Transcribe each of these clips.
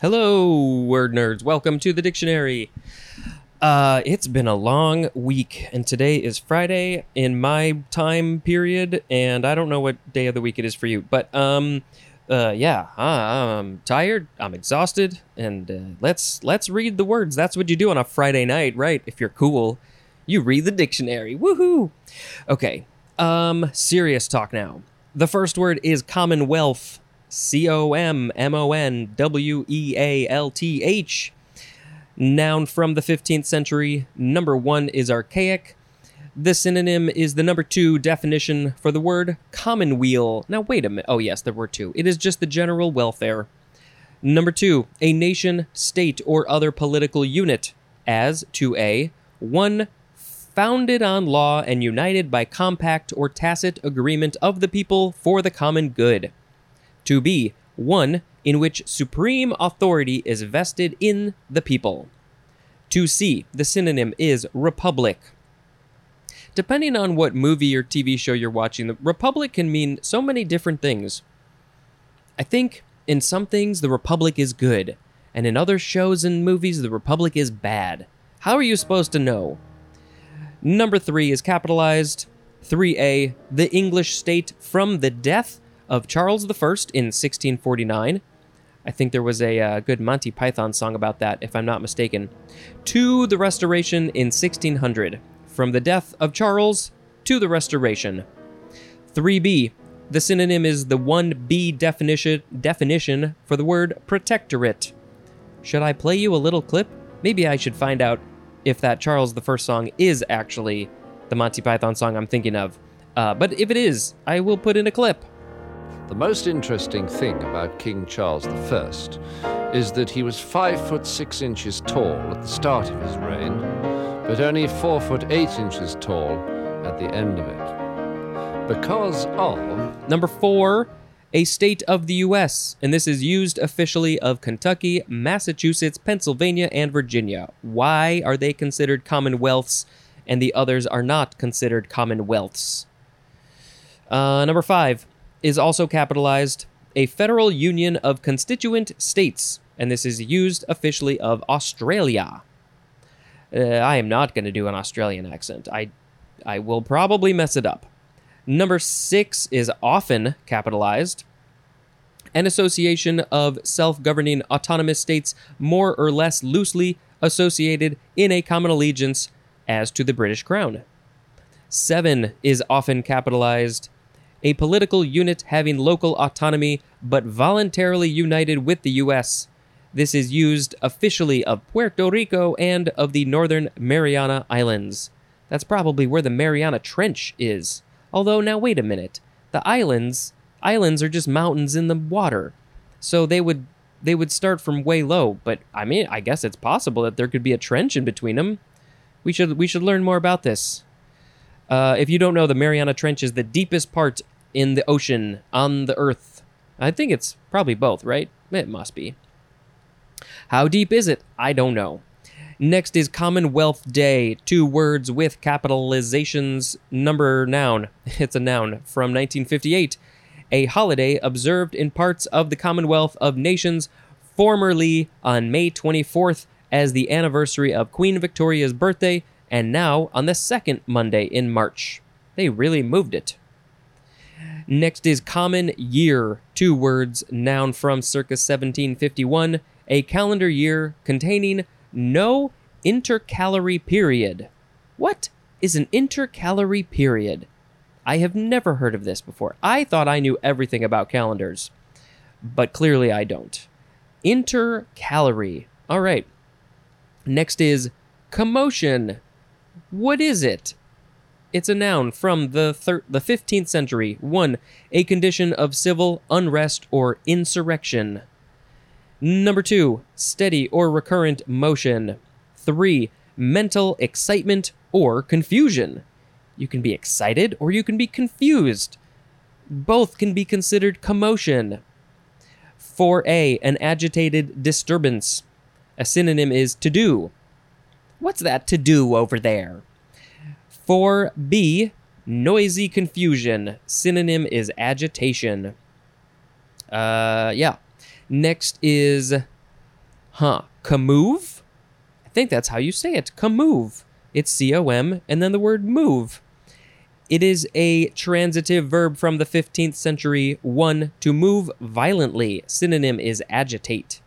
Hello, word nerds. Welcome to the dictionary. Uh, it's been a long week, and today is Friday in my time period, and I don't know what day of the week it is for you, but um, uh, yeah, I'm tired, I'm exhausted, and uh, let's let's read the words. That's what you do on a Friday night, right? If you're cool, you read the dictionary. Woohoo! Okay, um, serious talk now. The first word is Commonwealth. C O M M O N W E A L T H. Noun from the 15th century. Number one is archaic. The synonym is the number two definition for the word commonweal. Now, wait a minute. Oh, yes, there were two. It is just the general welfare. Number two, a nation, state, or other political unit. As to a one founded on law and united by compact or tacit agreement of the people for the common good. To be one in which supreme authority is vested in the people. To see, the synonym is republic. Depending on what movie or TV show you're watching, the republic can mean so many different things. I think in some things the republic is good, and in other shows and movies the republic is bad. How are you supposed to know? Number three is capitalized. 3a, the English state from the death of Charles I in 1649. I think there was a uh, good Monty Python song about that, if I'm not mistaken. To the Restoration in 1600. From the death of Charles to the Restoration. 3b. The synonym is the 1b definition definition for the word protectorate. Should I play you a little clip? Maybe I should find out if that Charles I song is actually the Monty Python song I'm thinking of. Uh, but if it is, I will put in a clip. The most interesting thing about King Charles I is that he was five foot six inches tall at the start of his reign, but only four foot eight inches tall at the end of it. Because of Number four, a state of the U.S., and this is used officially of Kentucky, Massachusetts, Pennsylvania, and Virginia. Why are they considered commonwealths and the others are not considered commonwealths? Uh, number five is also capitalized a federal union of constituent states, and this is used officially of Australia. Uh, I am not going to do an Australian accent. I, I will probably mess it up. Number six is often capitalized. An association of self governing autonomous states more or less loosely associated in a common allegiance as to the British Crown. Seven is often capitalized. A political unit having local autonomy but voluntarily united with the U.S. This is used officially of Puerto Rico and of the Northern Mariana Islands. That's probably where the Mariana Trench is. Although, now wait a minute. The islands, islands are just mountains in the water. So they would they would start from way low, but I mean, I guess it's possible that there could be a trench in between them. We should we should learn more about this. Uh, if you don't know, the Mariana Trench is the deepest part in the ocean on the Earth. I think it's probably both, right? It must be. How deep is it? I don't know. Next is Commonwealth Day, two words with capitalizations. Number noun. It's a noun from 1958. A holiday observed in parts of the Commonwealth of Nations, formerly on May 24th as the anniversary of Queen Victoria's birthday, and now on the second Monday in March. They really moved it. Next is common year, two words, noun from circa 1751, a calendar year containing no intercalary period. What is an intercalary period? I have never heard of this before. I thought I knew everything about calendars, but clearly I don't. Intercalary. All right. Next is commotion. What is it? It's a noun from the thir- the 15th century. 1. A condition of civil unrest or insurrection. Number 2. Steady or recurrent motion. 3. Mental excitement or confusion. You can be excited or you can be confused. Both can be considered commotion. 4a. An agitated disturbance. A synonym is to do. What's that to do over there? 4b, noisy confusion. Synonym is agitation. Uh, yeah. Next is Huh. Comove? I think that's how you say it. Comove. It's C O M and then the word move. It is a transitive verb from the 15th century. One, to move violently. Synonym is agitate.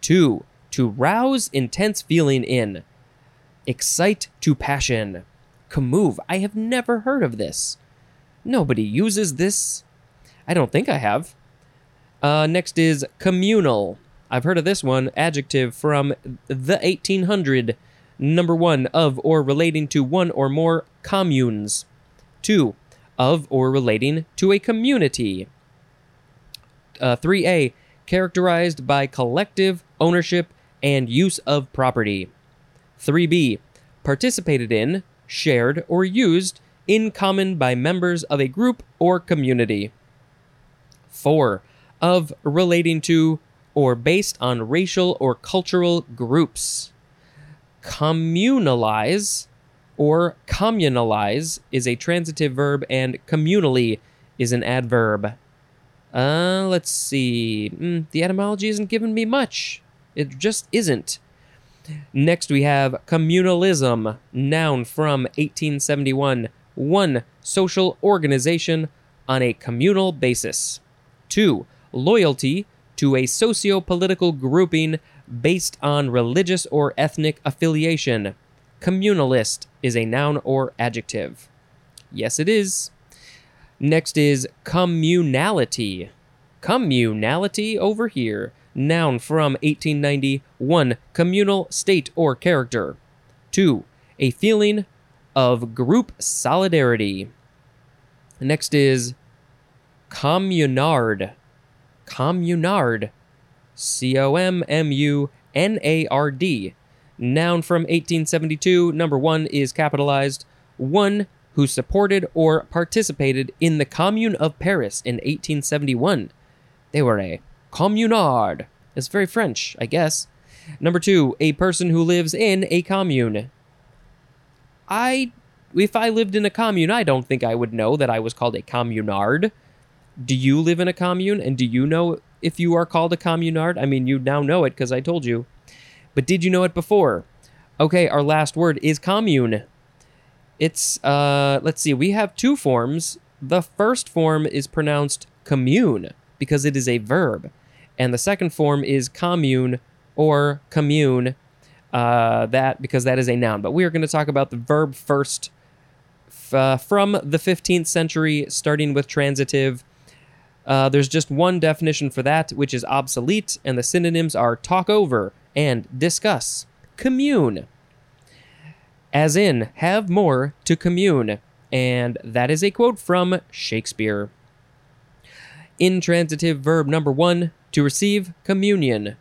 Two, to rouse intense feeling in. Excite to passion. Comove. I have never heard of this. Nobody uses this. I don't think I have. Uh, next is communal. I've heard of this one. Adjective from the 1800. Number one, of or relating to one or more communes. Two, of or relating to a community. Uh, 3a, characterized by collective ownership and use of property. 3b, participated in, shared, or used in common by members of a group or community. 4. Of relating to or based on racial or cultural groups. Communalize or communalize is a transitive verb and communally is an adverb. Uh, let's see. Mm, the etymology isn't giving me much. It just isn't. Next, we have communalism, noun from 1871. One, social organization on a communal basis. Two, loyalty to a socio political grouping based on religious or ethnic affiliation. Communalist is a noun or adjective. Yes, it is. Next is communality. Communality over here. Noun from 1891. Communal state or character. 2. A feeling of group solidarity. Next is communard. Communard. C O M M U N A R D. Noun from 1872. Number one is capitalized. One who supported or participated in the Commune of Paris in 1871. They were a communard. It's very French, I guess. Number two, a person who lives in a commune. I, if I lived in a commune, I don't think I would know that I was called a communard. Do you live in a commune and do you know if you are called a communard? I mean, you now know it because I told you. But did you know it before? Okay, our last word is commune. It's, uh, let's see, we have two forms. The first form is pronounced commune because it is a verb. And the second form is commune or commune, uh, that because that is a noun. But we are going to talk about the verb first f- uh, from the 15th century, starting with transitive. Uh, there's just one definition for that, which is obsolete, and the synonyms are talk over and discuss. Commune. As in, have more to commune. And that is a quote from Shakespeare. Intransitive verb number one, to receive communion.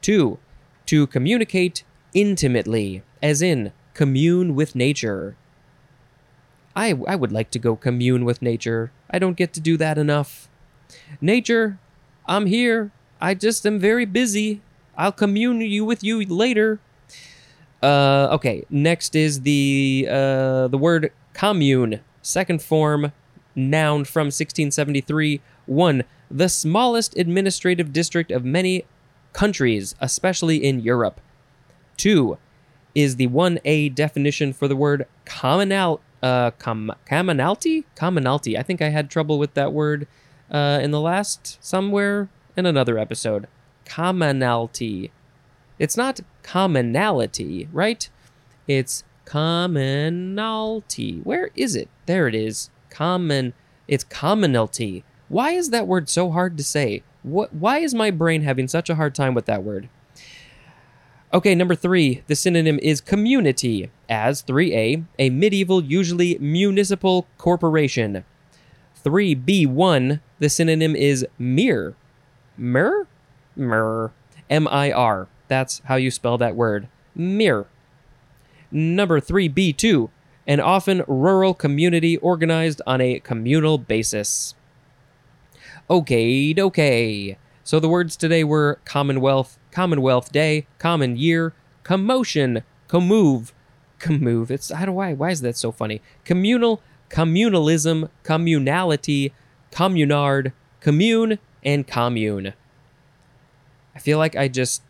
Two, to communicate intimately, as in, commune with nature. I, I would like to go commune with nature. I don't get to do that enough. Nature, I'm here. I just am very busy. I'll commune you with you later. Uh, okay, next is the uh, the word commune, second form, noun from 1673. One, the smallest administrative district of many countries, especially in Europe. Two, is the 1A definition for the word commonal, uh, com- commonalty? Commonalty. I think I had trouble with that word uh, in the last somewhere in another episode. Commonalty. It's not commonality, right? It's commonalty. Where is it? There it is. Common. It's commonalty. Why is that word so hard to say? What? Why is my brain having such a hard time with that word? Okay, number three, the synonym is community, as 3a, a medieval, usually municipal corporation. 3b1, the synonym is mir. Mir? Mir. M I R. That's how you spell that word. Mir. Number 3b2, an often rural community organized on a communal basis. Okay, okay. So the words today were Commonwealth, Commonwealth Day, Common Year, Commotion, Comove, Comove. It's how do I? Why why is that so funny? Communal, communalism, communality, communard, commune, and commune. I feel like I just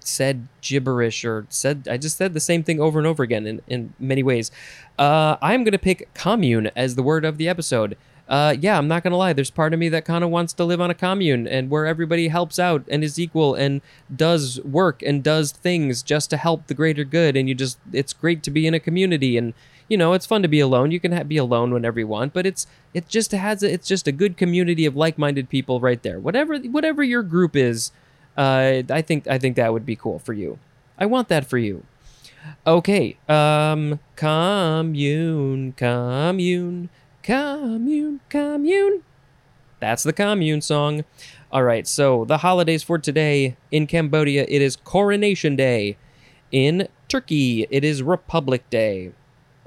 said gibberish or said I just said the same thing over and over again in, in many ways. Uh, I'm gonna pick commune as the word of the episode. Uh, yeah, I'm not gonna lie. There's part of me that kind of wants to live on a commune and where everybody helps out and is equal and does work and does things just to help the greater good. And you just, it's great to be in a community and you know, it's fun to be alone. You can ha- be alone whenever you want, but it's it just has a, it's just a good community of like-minded people right there. Whatever whatever your group is, uh, I think I think that would be cool for you. I want that for you. Okay, um, commune, commune, commune, commune. That's the commune song. All right, so the holidays for today in Cambodia, it is Coronation Day. In Turkey, it is Republic Day.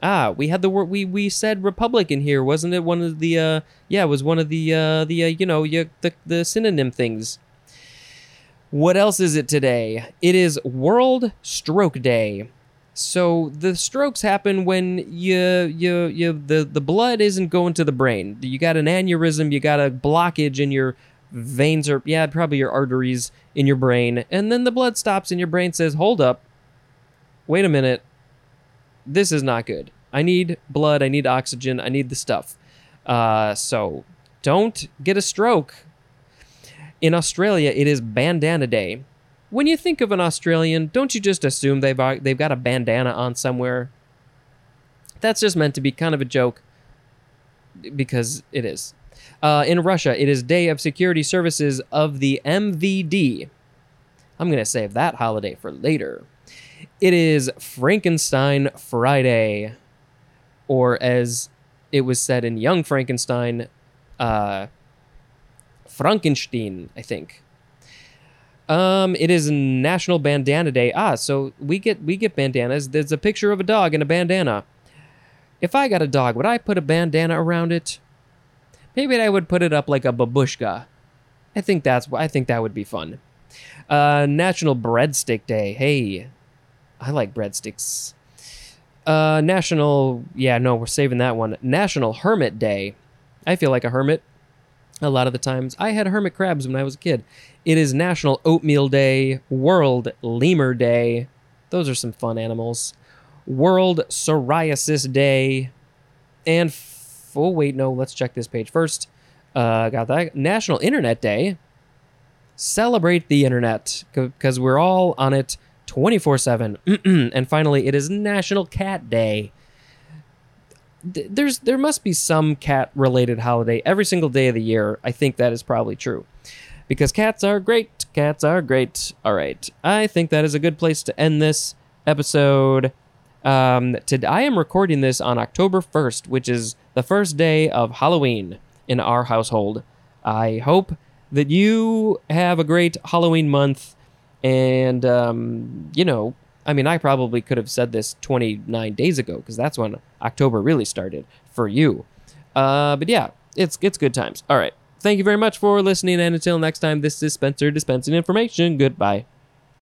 Ah, we had the word we we said republic in here, wasn't it? One of the uh yeah, it was one of the uh the uh, you know, you, the the synonym things. What else is it today? It is World Stroke Day. So the strokes happen when you you you the the blood isn't going to the brain. You got an aneurysm, you got a blockage in your veins or yeah, probably your arteries in your brain, and then the blood stops and your brain says, "Hold up. Wait a minute this is not good. I need blood. I need oxygen. I need the stuff. Uh, so don't get a stroke. In Australia, it is Bandana Day. When you think of an Australian, don't you just assume they've uh, they've got a bandana on somewhere? That's just meant to be kind of a joke, because it is. Uh, in Russia, it is Day of Security Services of the MVD. I'm gonna save that holiday for later. It is Frankenstein Friday, or as it was said in Young Frankenstein, uh, Frankenstein, I think. Um, it is National Bandana Day. Ah, so we get we get bandanas. There's a picture of a dog in a bandana. If I got a dog, would I put a bandana around it? Maybe I would put it up like a babushka. I think that's I think that would be fun. Uh, National Breadstick Day. Hey, I like breadsticks. Uh, National, yeah, no, we're saving that one. National Hermit Day. I feel like a hermit a lot of the times. I had hermit crabs when I was a kid. It is National Oatmeal Day, World Lemur Day. Those are some fun animals. World Psoriasis Day. And, f- oh, wait, no, let's check this page first. Uh, got that. National Internet Day. Celebrate the internet because we're all on it 24 7. and finally, it is National Cat Day. There's there must be some cat related holiday every single day of the year. I think that is probably true. Because cats are great. Cats are great. All right. I think that is a good place to end this episode. Um, to, I am recording this on October 1st, which is the first day of Halloween in our household. I hope that you have a great Halloween month and, um, you know, I mean, I probably could have said this 29 days ago because that's when October really started for you. Uh, but yeah, it's it's good times. All right. Thank you very much for listening. And until next time, this is Spencer dispensing information. Goodbye.